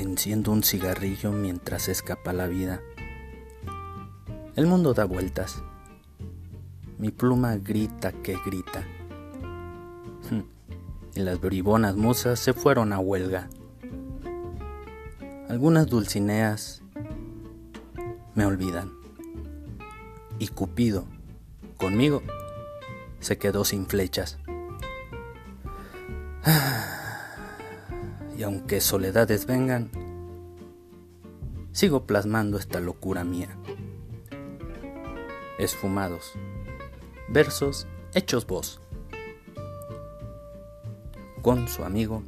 Enciendo un cigarrillo mientras escapa la vida. El mundo da vueltas. Mi pluma grita que grita. Y las bribonas musas se fueron a huelga. Algunas dulcineas me olvidan. Y Cupido, conmigo, se quedó sin flechas. Y aunque soledades vengan, sigo plasmando esta locura mía. Esfumados, versos hechos voz. Con su amigo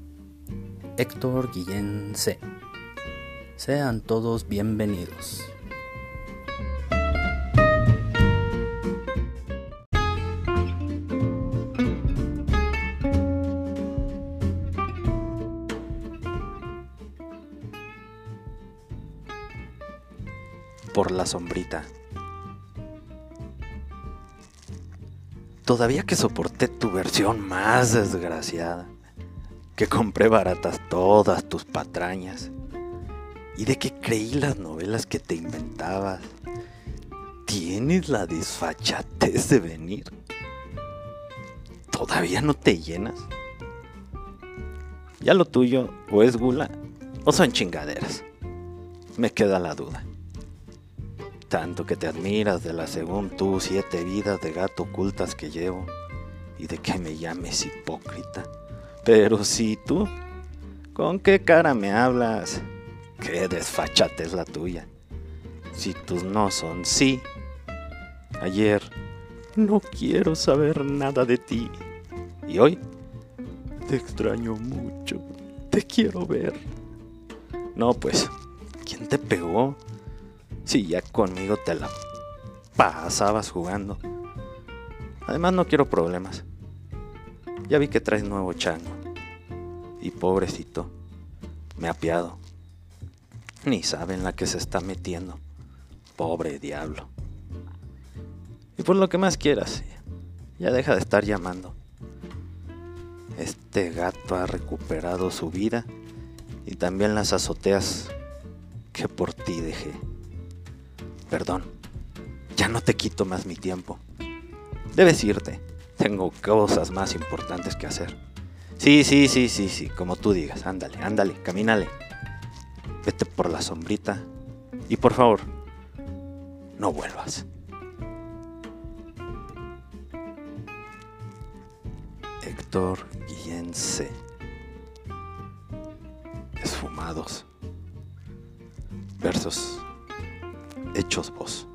Héctor Guillén C. Sean todos bienvenidos. Por la sombrita. Todavía que soporté tu versión más desgraciada, que compré baratas todas tus patrañas, y de que creí las novelas que te inventabas, tienes la desfachatez de venir. ¿Todavía no te llenas? Ya lo tuyo o es gula o son chingaderas. Me queda la duda tanto que te admiras de las según tú siete vidas de gato ocultas que llevo y de que me llames hipócrita. Pero si tú, ¿con qué cara me hablas? Qué desfachate es la tuya. Si tus no son sí. Ayer, no quiero saber nada de ti. Y hoy, te extraño mucho. Te quiero ver. No, pues, ¿quién te pegó? Si ya conmigo te la pasabas jugando. Además no quiero problemas. Ya vi que traes nuevo chango. Y pobrecito, me ha apiado. Ni saben la que se está metiendo. Pobre diablo. Y por lo que más quieras, ya deja de estar llamando. Este gato ha recuperado su vida y también las azoteas que por ti dejé. Perdón, ya no te quito más mi tiempo. Debes irte. Tengo cosas más importantes que hacer. Sí, sí, sí, sí, sí, como tú digas. Ándale, ándale, camínale. Vete por la sombrita. Y por favor, no vuelvas. Héctor Guillén C. Esfumados. Versos hechos vos.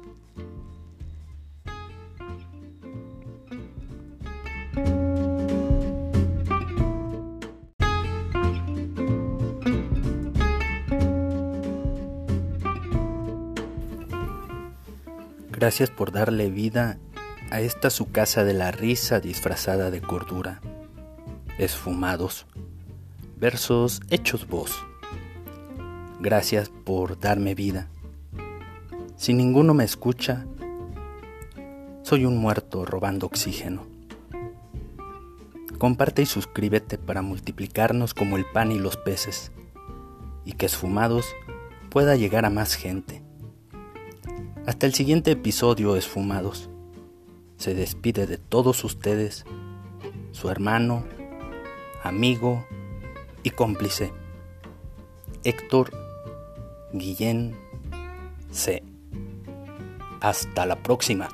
Gracias por darle vida a esta su casa de la risa disfrazada de cordura. Esfumados. Versos hechos vos. Gracias por darme vida si ninguno me escucha, soy un muerto robando oxígeno. Comparte y suscríbete para multiplicarnos como el pan y los peces, y que esfumados pueda llegar a más gente. Hasta el siguiente episodio, esfumados. Se despide de todos ustedes, su hermano, amigo y cómplice, Héctor Guillén C. Hasta la próxima.